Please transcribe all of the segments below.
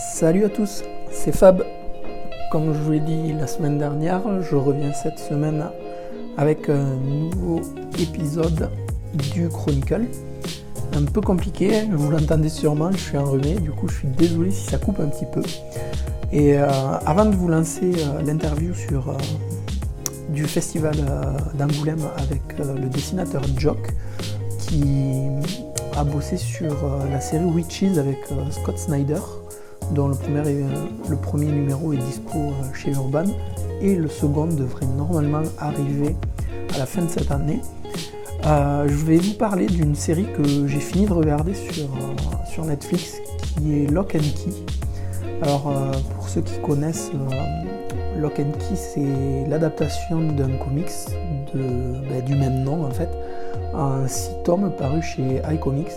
Salut à tous, c'est Fab. Comme je vous l'ai dit la semaine dernière, je reviens cette semaine avec un nouveau épisode du Chronicle. Un peu compliqué, vous l'entendez sûrement, je suis enrhumé, du coup je suis désolé si ça coupe un petit peu. Et euh, avant de vous lancer euh, l'interview sur euh, du festival d'Angoulême avec le dessinateur Jock, qui a bossé sur la série Witches avec Scott Snyder, dont le premier, le premier numéro est dispo chez Urban, et le second devrait normalement arriver à la fin de cette année. je vais vous parler d'une série que j'ai fini de regarder sur, sur Netflix qui est Lock and Key. Alors, pour ceux qui connaissent, euh, Lock and Key, c'est l'adaptation d'un comics bah, du même nom, en fait, un six tomes paru chez iComics.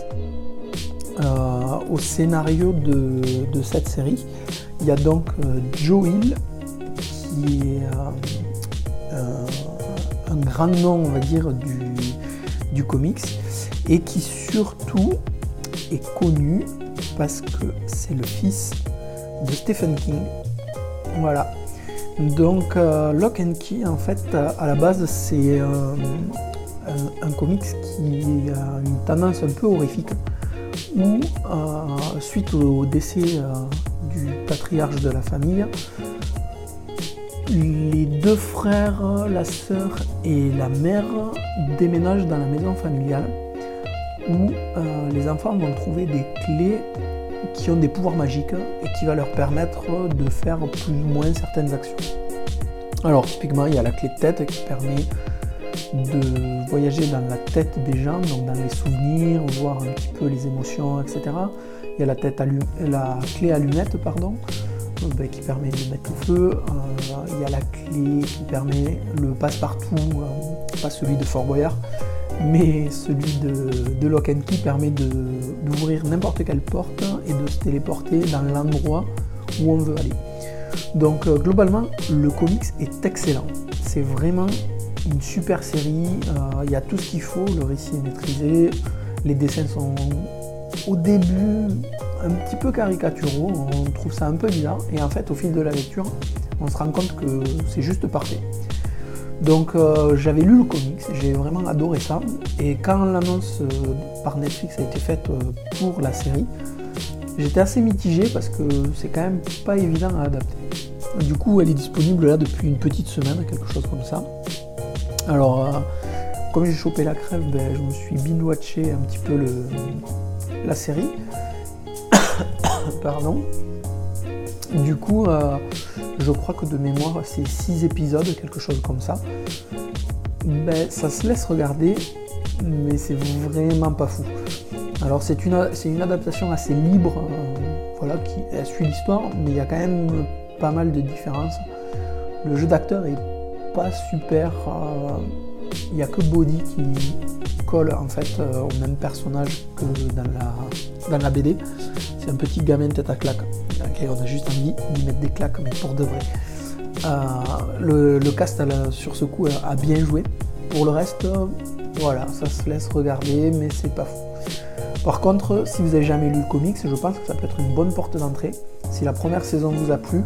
Euh, au scénario de, cette série, il y a donc euh, Joe Hill, qui est un grand nom, on va dire, du, du comics, et qui surtout est connu parce que c'est le fils de Stephen King. Voilà. Donc euh, Lock and Key, en fait, à la base, c'est euh, un, comics qui a une tendance un peu horrifique, euh, suite au décès du patriarche de la famille, les deux frères, la sœur et la mère déménagent dans la maison familiale où les enfants vont trouver des clés qui ont des pouvoirs magiques et qui va leur permettre de faire plus ou moins certaines actions. Alors typiquement il y a la clé de tête qui permet de voyager dans la tête des gens, donc dans les souvenirs, voir un petit peu les émotions, etc. Il y a la, tête la clé allumette, pardon, euh, ben, qui permet de mettre le feu. Euh, il y a la clé qui permet le passe-partout, euh, pas celui de Fort Boyard, mais celui de, Lock and Key permet d'ouvrir n'importe quelle porte et de se téléporter dans l'endroit où on veut aller. Donc globalement, le comics est excellent. C'est vraiment une super série. Euh, il y a tout ce qu'il faut, le récit est maîtrisé, les dessins sont au début un petit peu caricaturaux, on trouve ça un peu bizarre, et en fait au fil de la lecture, on se rend compte que c'est juste parfait. Donc euh, j'avais lu le comics, j'ai vraiment adoré ça. Et quand l'annonce euh, par Netflix a été faite pour la série, j'étais assez mitigé parce que c'est quand même pas évident à adapter. Du coup, elle est disponible là depuis une petite semaine, quelque chose comme ça. Alors, comme j'ai chopé la crève, ben, je me suis binge-watché un petit peu la série. Pardon. Du coup, je crois que de mémoire c'est 6 épisodes, quelque chose comme ça. Ben, ça se laisse regarder, mais c'est vraiment pas fou. Alors c'est une, une adaptation assez libre, euh, voilà, qui suit l'histoire, mais il y a quand même pas mal de différences. Le jeu d'acteur est pas super. Euh, il n'y a que Body qui colle en fait euh, au même personnage que dans la, dans la BD. C'est un petit gamin tête à claque. on a juste envie de mettre des claques, mais pour de vrai. Euh, le, cast sur ce coup a bien joué. Pour le reste, voilà, ça se laisse regarder, mais c'est pas fou. Par contre, si vous n'avez jamais lu le comics, je pense que ça peut être une bonne porte d'entrée. Si la première saison vous a plu,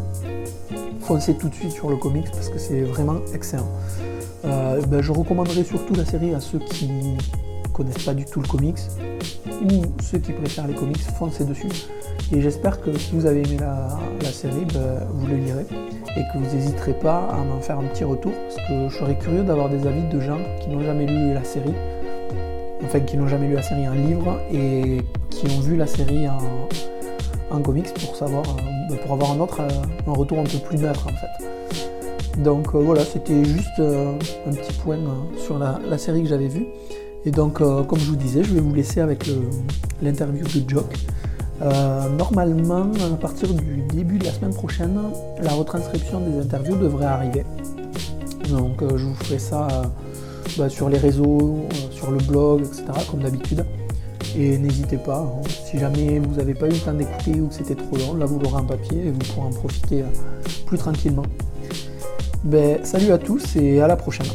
foncez tout de suite sur le comics parce que c'est vraiment excellent. Euh, ben, je recommanderais surtout la série à ceux qui connaissent pas du tout le comics ou ceux qui préfèrent les comics, foncez dessus. Et j'espère que si vous avez aimé la, série, ben, vous le lirez et que vous n'hésiterez pas à m'en faire un petit retour parce que je serais curieux d'avoir des avis de gens qui n'ont jamais lu la série, enfin qui n'ont jamais lu la série en livre et qui ont vu la série en, comics pour savoir, euh, pour avoir un autre, un retour un peu plus neutre en fait. Donc euh, voilà, c'était juste euh, un petit point euh, sur la, série que j'avais vue. Et donc, comme je vous disais, je vais vous laisser avec l'interview de Jock. normalement, à partir du début de la semaine prochaine, la retranscription des interviews devrait arriver. Donc, je vous ferai ça bah, sur les réseaux, sur le blog, etc., comme d'habitude. Et n'hésitez pas, hein, si jamais vous n'avez pas eu le temps d'écouter ou que c'était trop long, là vous l'aurez en papier et vous pourrez en profiter plus tranquillement. Ben, salut à tous et à la prochaine.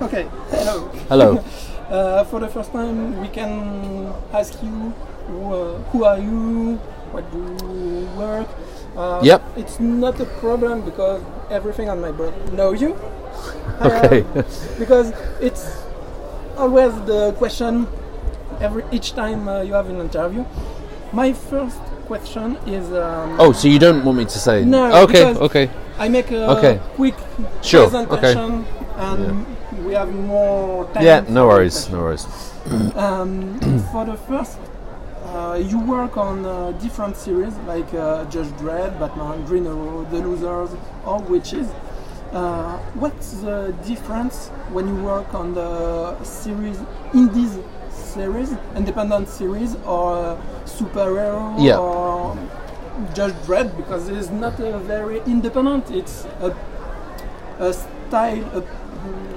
Okay, hello. Hello. uh, for the first time, we can ask you uh, who are you, what you work? Uh, Yep. It's not a problem because everything on my board know you. Okay. Uh, because it's always the question every each time uh, you have an interview. My first question is. Um, oh, so you don't want me to say? No, Okay. Okay. I make a Okay. quick Sure, okay. presentation and we have more time. Yeah. No worries. No worries. Um, for the first, uh, you work on uh, different series like uh, Judge Dredd, Batman, Green Arrow, The Losers, or Wytches. Uh, what's the difference when you work on the series, indies series, independent series, or superhero, Yeah. or Judge Dredd? Because it is not a very independent. It's a, a style, a,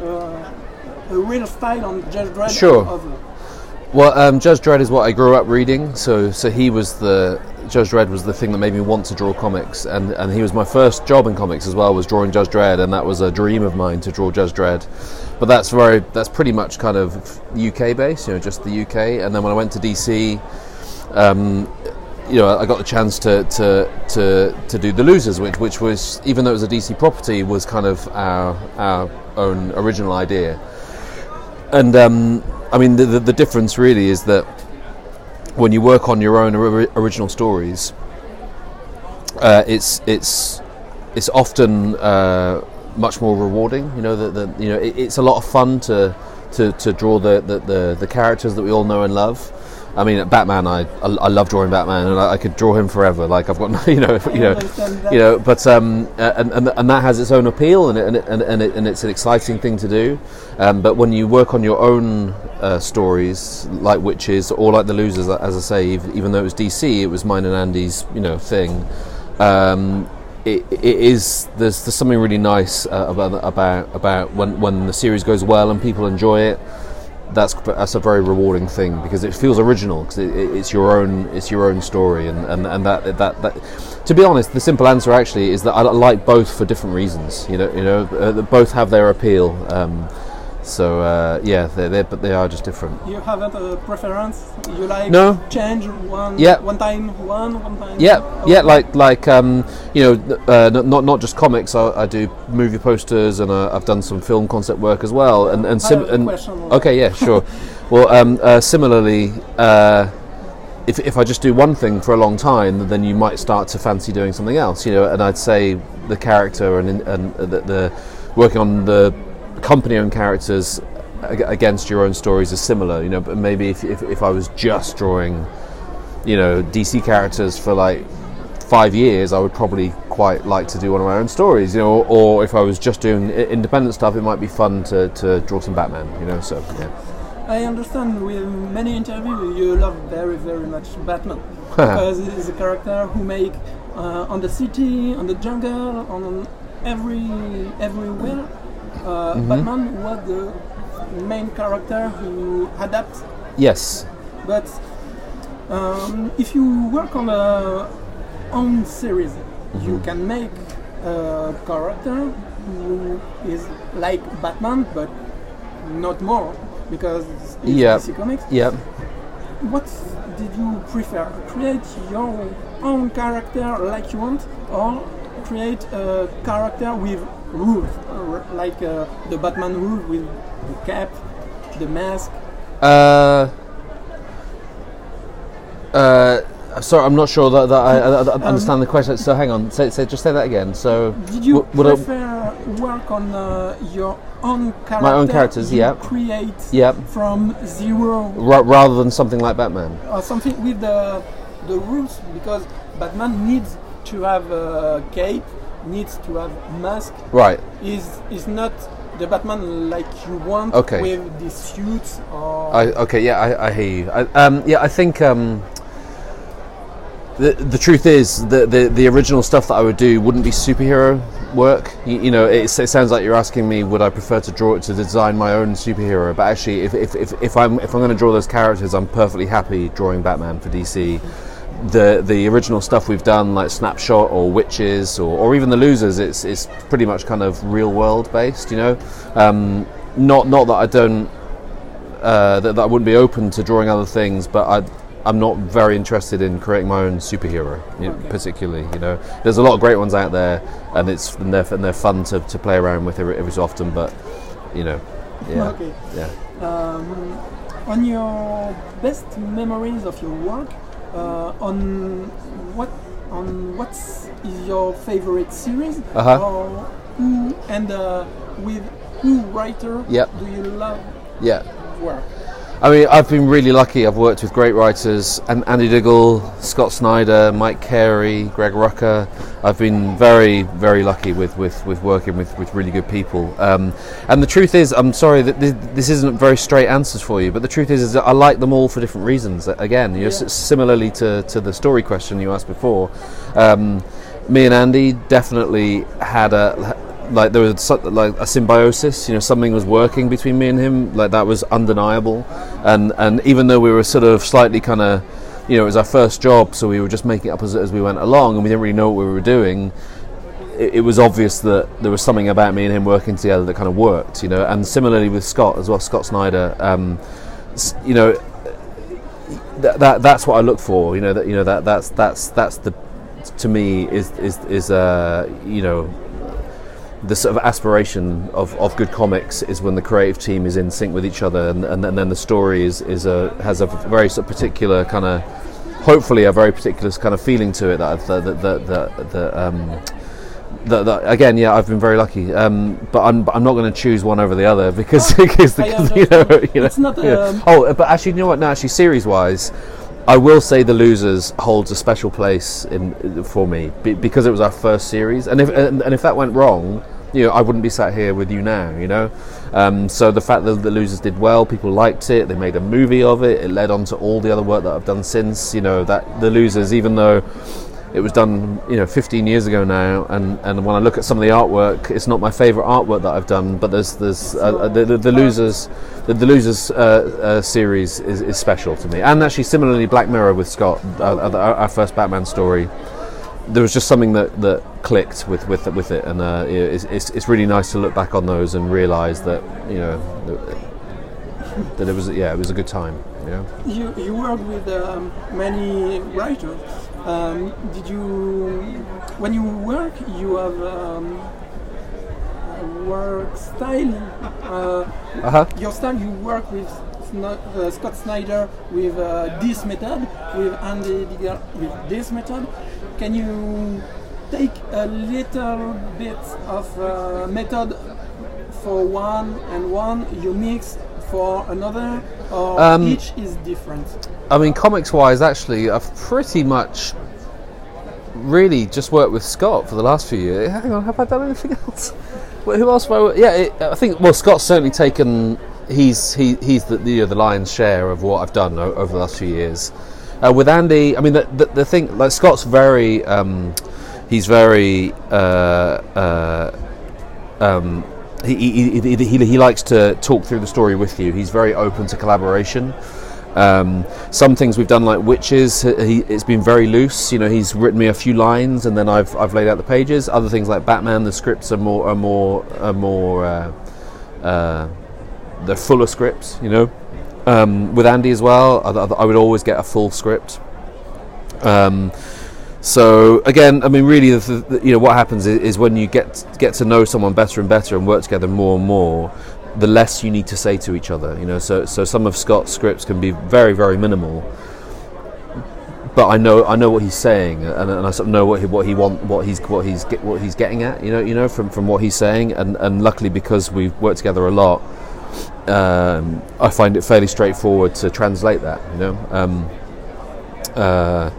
uh, a real style on Judge Dredd. Sure. Of, Well, um, Judge Dredd is what I grew up reading. So, so he was the Judge Dredd was the thing that made me want to draw comics, and and he was my first job in comics as well. Was drawing Judge Dredd, and that was a dream of mine to draw Judge Dredd. But that's very that's pretty much kind of UK based, you know, just the UK. And then when I went to DC, um, you know, I got the chance to to, to, to do the Losers, which which was even though it was a DC property, was kind of our our own original idea. And um, I mean, the, the the difference really is that when you work on your own ori- original stories, uh, it's it's it's often uh, much more rewarding. You know, that you know it, it's a lot of fun to to, to draw the, the, the, the characters that we all know and love. I mean, Batman, I, I, love drawing Batman, and I, I could draw him forever. Like I've got, you know, you know, you know. But um, and, and and that has its own appeal, and it, and it, and, and, it, and it's an exciting thing to do. Um, but when you work on your own uh, stories, like Wytches or like The Losers, as I say, ev- even though it was DC, it was mine and Andy's, you know, thing. Um, it, it is there's, there's something really nice uh, about about about when when the series goes well and people enjoy it. That's that's a very rewarding thing because it feels original because it, it, it's your own it's your own story and, and, and that, that that to be honest the simple answer actually is that I like both for different reasons you know you know uh, both have their appeal um, so uh, yeah they're, they're but they are just different You haven't a preference? You like No. change one Yeah. one time one, one time Yeah, yeah, like like um, you know, uh, not not just comics. I, I do movie posters, and uh, I've done some film concept work as well. And and, sim- and okay, yeah, sure. well, um, uh, similarly, uh, if if I just do one thing for a long time, then you might start to fancy doing something else. You know, and I'd say the character and and the, the working on the company-owned characters against your own stories is similar. You know, but maybe if if, if I was just drawing you know DC characters for like five years, I would probably quite like to do one of my own stories, you know. Or if I was just doing independent stuff, it might be fun to, to draw some Batman, you know. So yeah, I understand with many interviews you love very very much Batman because he's a character who make uh, on the city, on the jungle, on every everywhere. Uh, Mm-hmm. Batman was the main character who adapts yes, But um, if you work on a own series, you Mm-hmm. can make a character who is like Batman, but not more because it's Yeah. DC Comics. yeah. What did you prefer? Create your own character like you want, or create a character with rules, like uh, the Batman rule with the cap, the mask? Uh, uh, sorry, I'm not sure that, that I, I, I understand the question. So hang on, say, say, just say that again. So Did you w- would I- prefer work on uh, your own character? My own characters, yeah. Create yeah, from zero ra- rather than something like Batman. or something with the the rules because Batman needs to have a cape, needs to have mask. Right. Is is not the Batman like you want Okay. with the suits or I, okay, yeah, I, I hear you. I, um, yeah, I think um, the the truth is that the the original stuff that I would do wouldn't be superhero work. You, you know, it, it sounds like you're asking me would I prefer to draw it to design my own superhero, but actually, if if, if, if I'm if I'm going to draw those characters, I'm perfectly happy drawing Batman for DC. The the original stuff we've done, like Snapshot or Wytches or, or even the Losers, it's it's pretty much kind of real world based. You know, um, not not that I don't uh, that, that I wouldn't be open to drawing other things, but I I'm not very interested in creating my own superhero, you know, Okay. particularly. You know, there's a lot of great ones out there, and it's and they're, and they're fun to, to play around with every, every so often. But you know, yeah, Okay. yeah. Um, on your best memories of your work, on what on what's is your favorite series? Uh-huh. Or who and uh, with who writer Yep. do you love Yeah. work? I mean, I've been really lucky. I've worked with great writers, and Andy Diggle, Scott Snyder, Mike Carey, Greg Rucka. I've been very, very lucky with, with, with working with, with really good people. Um, and the truth is, I'm sorry that this, this isn't very straight answers for you, but the truth is, is that I like them all for different reasons. Again, Yeah. s- similarly to, to the story question you asked before, um, me and Andy definitely had a like there was so- like a symbiosis you know something was working between me and him like that was undeniable and and even though we were sort of slightly kind of you know it was our first job so we were just making it up as, as we went along and we didn't really know what we were doing it, it was obvious that there was something about me and him working together that kind of worked you know and similarly with Scott as well Scott Snyder um, you know that, that that's what I look for. You know that you know that that's that's that's the to me is is is uh, you know the sort of aspiration of, of good comics is when the creative team is in sync with each other and, and, then the story is, is a has a very sort of particular kind of hopefully a very particular kind of feeling to it that that that that, that, that um, that, that, again, yeah, I've been very lucky, um, but I'm, I'm not going to choose one over the other because, because the, I you know, you know, It's not, yeah. um, Oh, but actually, you know what? No, actually, series-wise, I will say the losers holds a special place in for me be, because it was our first series, and if and, and if that went wrong, you know, I wouldn't be sat here with you now. You know, um, so the fact that the losers did well, people liked it, they made a movie of it, it led on to all the other work that I've done since. You know, that the losers, even though it was done, you know, 15 years ago now, and, and when I look at some of the artwork, it's not my favourite artwork that I've done. But there's there's uh, uh, the, the, the losers, the, the losers uh, uh, series is, is special to me, and actually similarly Black Mirror with Scott, uh, uh, our, our first Batman story. There was just something that, that clicked with with with it, and uh, it's, it's it's really nice to look back on those and realise that you know that, it was yeah it was a good time. You know. You you work with um, many writers. Um, did you when you work you have um, a work style? Uh, Uh huh. your style you work with Sno- uh, Scott Snyder with uh, this method, with Andy Diggle with this method. Can you take a little bit of uh, method for one and one you mix for another, or Um, each is different? I mean, comics wise, actually, I've pretty much really just worked with Scott for the last few years. Hang on, have I done anything else? Well, who else have I? Yeah, it, I think. Well, Scott's certainly taken. He's he, he's the you know, the lion's share of what I've done o- over the last few years. Uh, with Andy, I mean, the, the, the thing like Scott's very. Um, he's very. Uh, uh, um, he, he, he, he, likes to talk through the story with you. He's very open to collaboration. Um, some things we've done, like Wytches, he, it's been very loose. You know, he's written me a few lines, and then I've, I've laid out the pages. Other things like Batman, the scripts are more are more are more uh, uh, they're fuller scripts. You know, um, with Andy as well, I, I would always get a full script. Um, so again, I mean, really, the, the, you know, what happens is, is when you get get to know someone better and better and work together more and more, the less you need to say to each other. You know, so so some of Scott's scripts can be very very minimal, but I know I know what he's saying, and, and I sort of know what he what he want what he's what he's get, what he's getting at. You know, you know from from what he's saying, and and luckily because we've worked together a lot, um, I find it fairly straightforward to translate that. You know. Um, uh,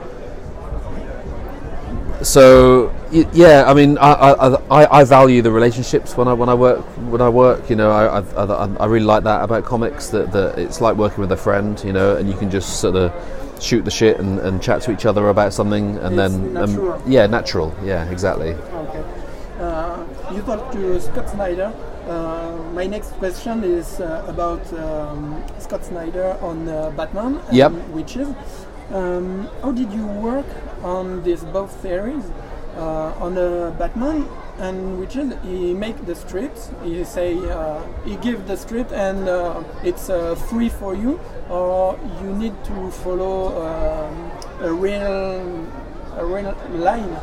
so y- yeah, I mean, I, I, I, I value the relationships when I when I work when I work. You know, I, I, I, I really like that about comics. That, that it's like working with a friend. You know, and you can just sort of shoot the shit and, and chat to each other about something, and It's then natural. Um, yeah, natural. Yeah, exactly. Okay. Uh, you talked to Scott Snyder. Uh, my next question is uh, about um, Scott Snyder on uh, Batman and Yep. Wytches. Um, how did you work on these both series? Uh, on uh, Batman, and Wytches, he make the script. He say uh, he give the script and uh, it's uh, free for you, or you need to follow um, a real a real line.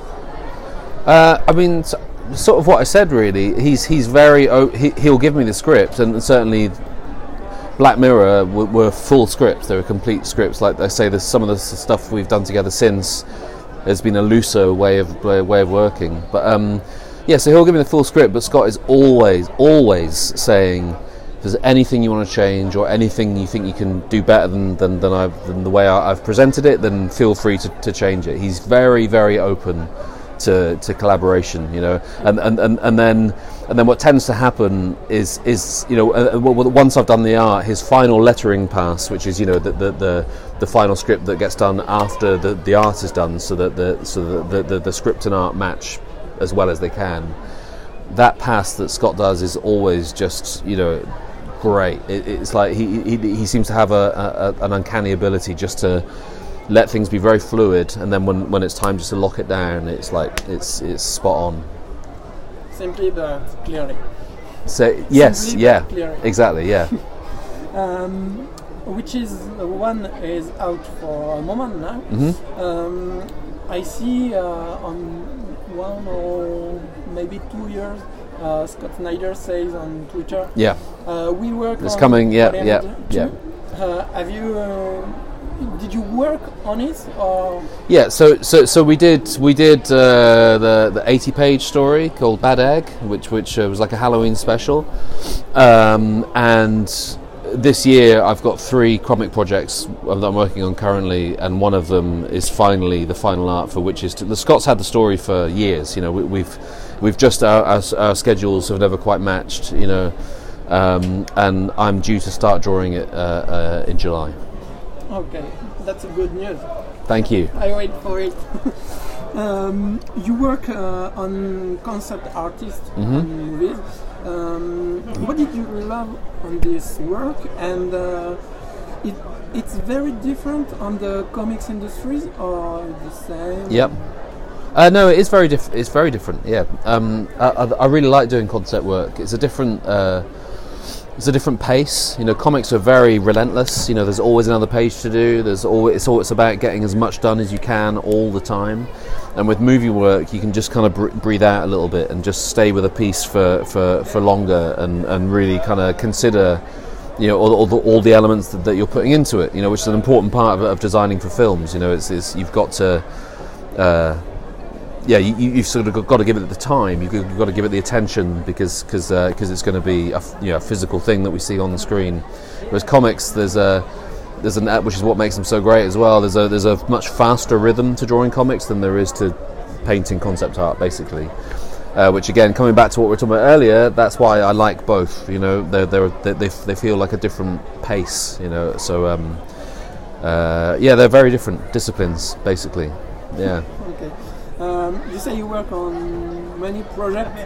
Uh, I mean, s- sort of what I said. Really, he's he's very. He, he'll give me the script, and certainly, Black Mirror were, were full scripts. They were complete scripts. Like I say, there's some of the stuff we've done together since has been a looser way of way of working. But um, yeah, so he'll give me the full script. But Scott is always always saying. If there's anything you want to change or anything you think you can do better than, than, than, than the way I, I've presented it, then feel free to, to change it. He's very, very open to, to collaboration, you know, and, and, and, and then and then what tends to happen is is you know uh, uh, once I've done the art, his final lettering pass, which is you know the the, the, the final script that gets done after the, the art is done, so that the so that the, the, the script and art match as well as they can. That pass that Scott does is always just you know great. It, it's like he, he he seems to have a, a an uncanny ability just to let things be very fluid, and then when, when it's time just to lock it down, it's like it's it's spot on. Simply the clearly. So yes, Simply yeah, clearly. exactly, yeah, Um, which is uh, one is out for a moment now. Mm-hmm. Um, I see uh, on one or maybe two years, uh, Scott Snyder says on Twitter, yeah. uh, "We work It's coming, yeah, yeah, yeah. Uh, have you? Did you work on it or? Yeah, so so so we did we did uh, the the eighty page story called Bad Egg, which which uh, was like a Halloween special, um, and this year I've got three comic projects that I'm working on currently, and one of them is finally the final art for which is to, the Scott's had the story for years. You know, we, we've we've just our, our, our schedules have never quite matched. You know, um, and I'm due to start drawing it uh, uh, in July. Okay, that's a good news. Thank you. I wait for it. um, you work uh, on concept artist Mm-hmm. on movies. Um, what did you love on this work? And uh, it, it's very different on the comics industries or the same? Yep. Uh, no, it is very diff- It's very different. Yeah. Um, I, I, I really like doing concept work. It's a different. Uh, it's a different pace. You know, comics are very relentless. You know, there's always another page to do. There's always it's all it's about getting as much done as you can all the time. And with movie work, you can just kind of br- breathe out a little bit and just stay with a piece for, for, for longer and, and really kind of consider you know all, all, the, all the elements that, that you're putting into it you know which is an important part of, of designing for films you know it's, it's you've got to uh, yeah, you, you've sort of got to give it the time. You've got- to give it the attention because because because it's going to be a, you know, physical thing that we see on the screen. Whereas comics, there's a there's an which is what makes them so great as well. There's a there's a much faster rhythm to drawing comics than there is to painting concept art, basically. Uh, which again, coming back to what we were talking about earlier, that's why I like both. You know, they're, they're, they they they feel like a different pace. You know, so um, uh, yeah, they're very different disciplines, basically. Yeah. Um, you say you work on many projects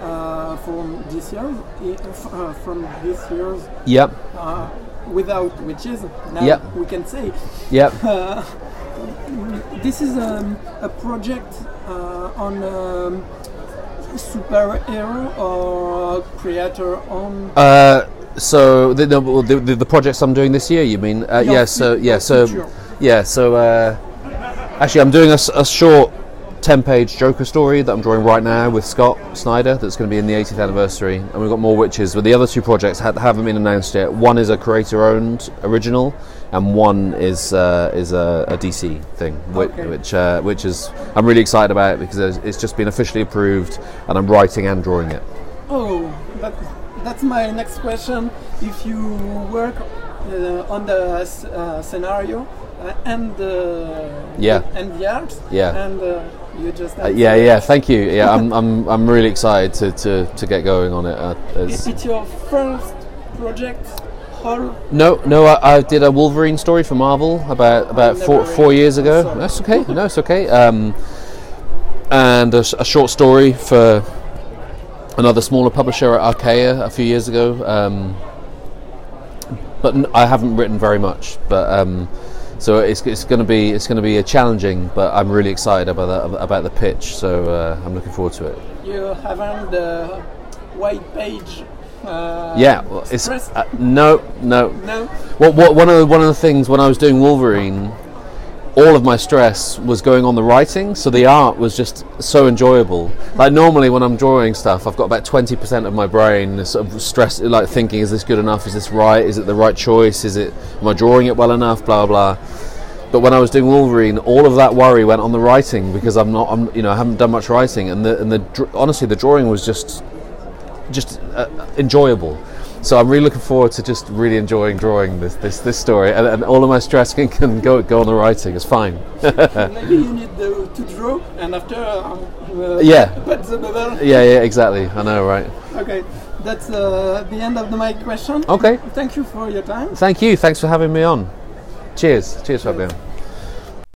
uh, from this year, uh, from this year's Yep. uh, without witches. Now Yep. we can say Yep. this is um, a project uh, on um, superhero or creator on. Uh, so the, the, the, the- projects I'm doing this year, you mean? Uh, yeah. So yeah. So yeah. So uh, actually, I'm doing a short ten-page Joker story that I'm drawing right now with Scott Snyder. That's going to be in the 80th anniversary, and we've got more Wytches. But the other two projects ha- haven't been announced yet. One is a creator-owned original, and one is uh, is a, a DC thing, which Okay. which, uh, which is I'm really excited about because it's- just been officially approved, and I'm writing and drawing it. Oh, that, that's my next question. If you work uh, on the uh, scenario uh, and the Yeah. and the art, Yeah. and uh, you just Uh, yeah, yeah. Thank you. Yeah, I'm, I'm, I'm really excited to, to, to get going on it. Uh, Is it your first project? No, no. I, I did a Wolverine story for Marvel about about four four years ago. Sorry. That's okay. No, it's okay. Um, and a short story for another smaller publisher at Archaia a few years ago. Um, but n- I haven't written very much. But um, So it's, it's going to be it's going to be a challenging, but I'm really excited about that, about the pitch. So uh, I'm looking forward to it. You haven't the white page. Uh, Yeah, well, it's uh, no, no. no. Well, what, one of the, one of the things when I was doing Wolverine, all of my stress was going on the writing, so the art was just so enjoyable. Like normally when I'm drawing stuff, I've got about twenty percent of my brain sort of stressed, like thinking, is this good enough? Is this right? Is it the right choice? Is it am I drawing it well enough? Blah blah. But when I was doing Wolverine, all of that worry went on the writing because I'm not, I'm, you know, I haven't done much writing, and the and the honestly the drawing was just just uh, enjoyable. So I'm really looking forward to just really enjoying drawing this this, this story, and, and all of my stress can, can go go on the writing. It's fine. Maybe you need the, to draw and after um, uh, Yeah. put the bubble. yeah, yeah, exactly. I know, right? Okay, that's uh, the end of the, my question. Okay. Thank you for your time. Thank you. Thanks for having me on. Cheers. Cheers, Fabian.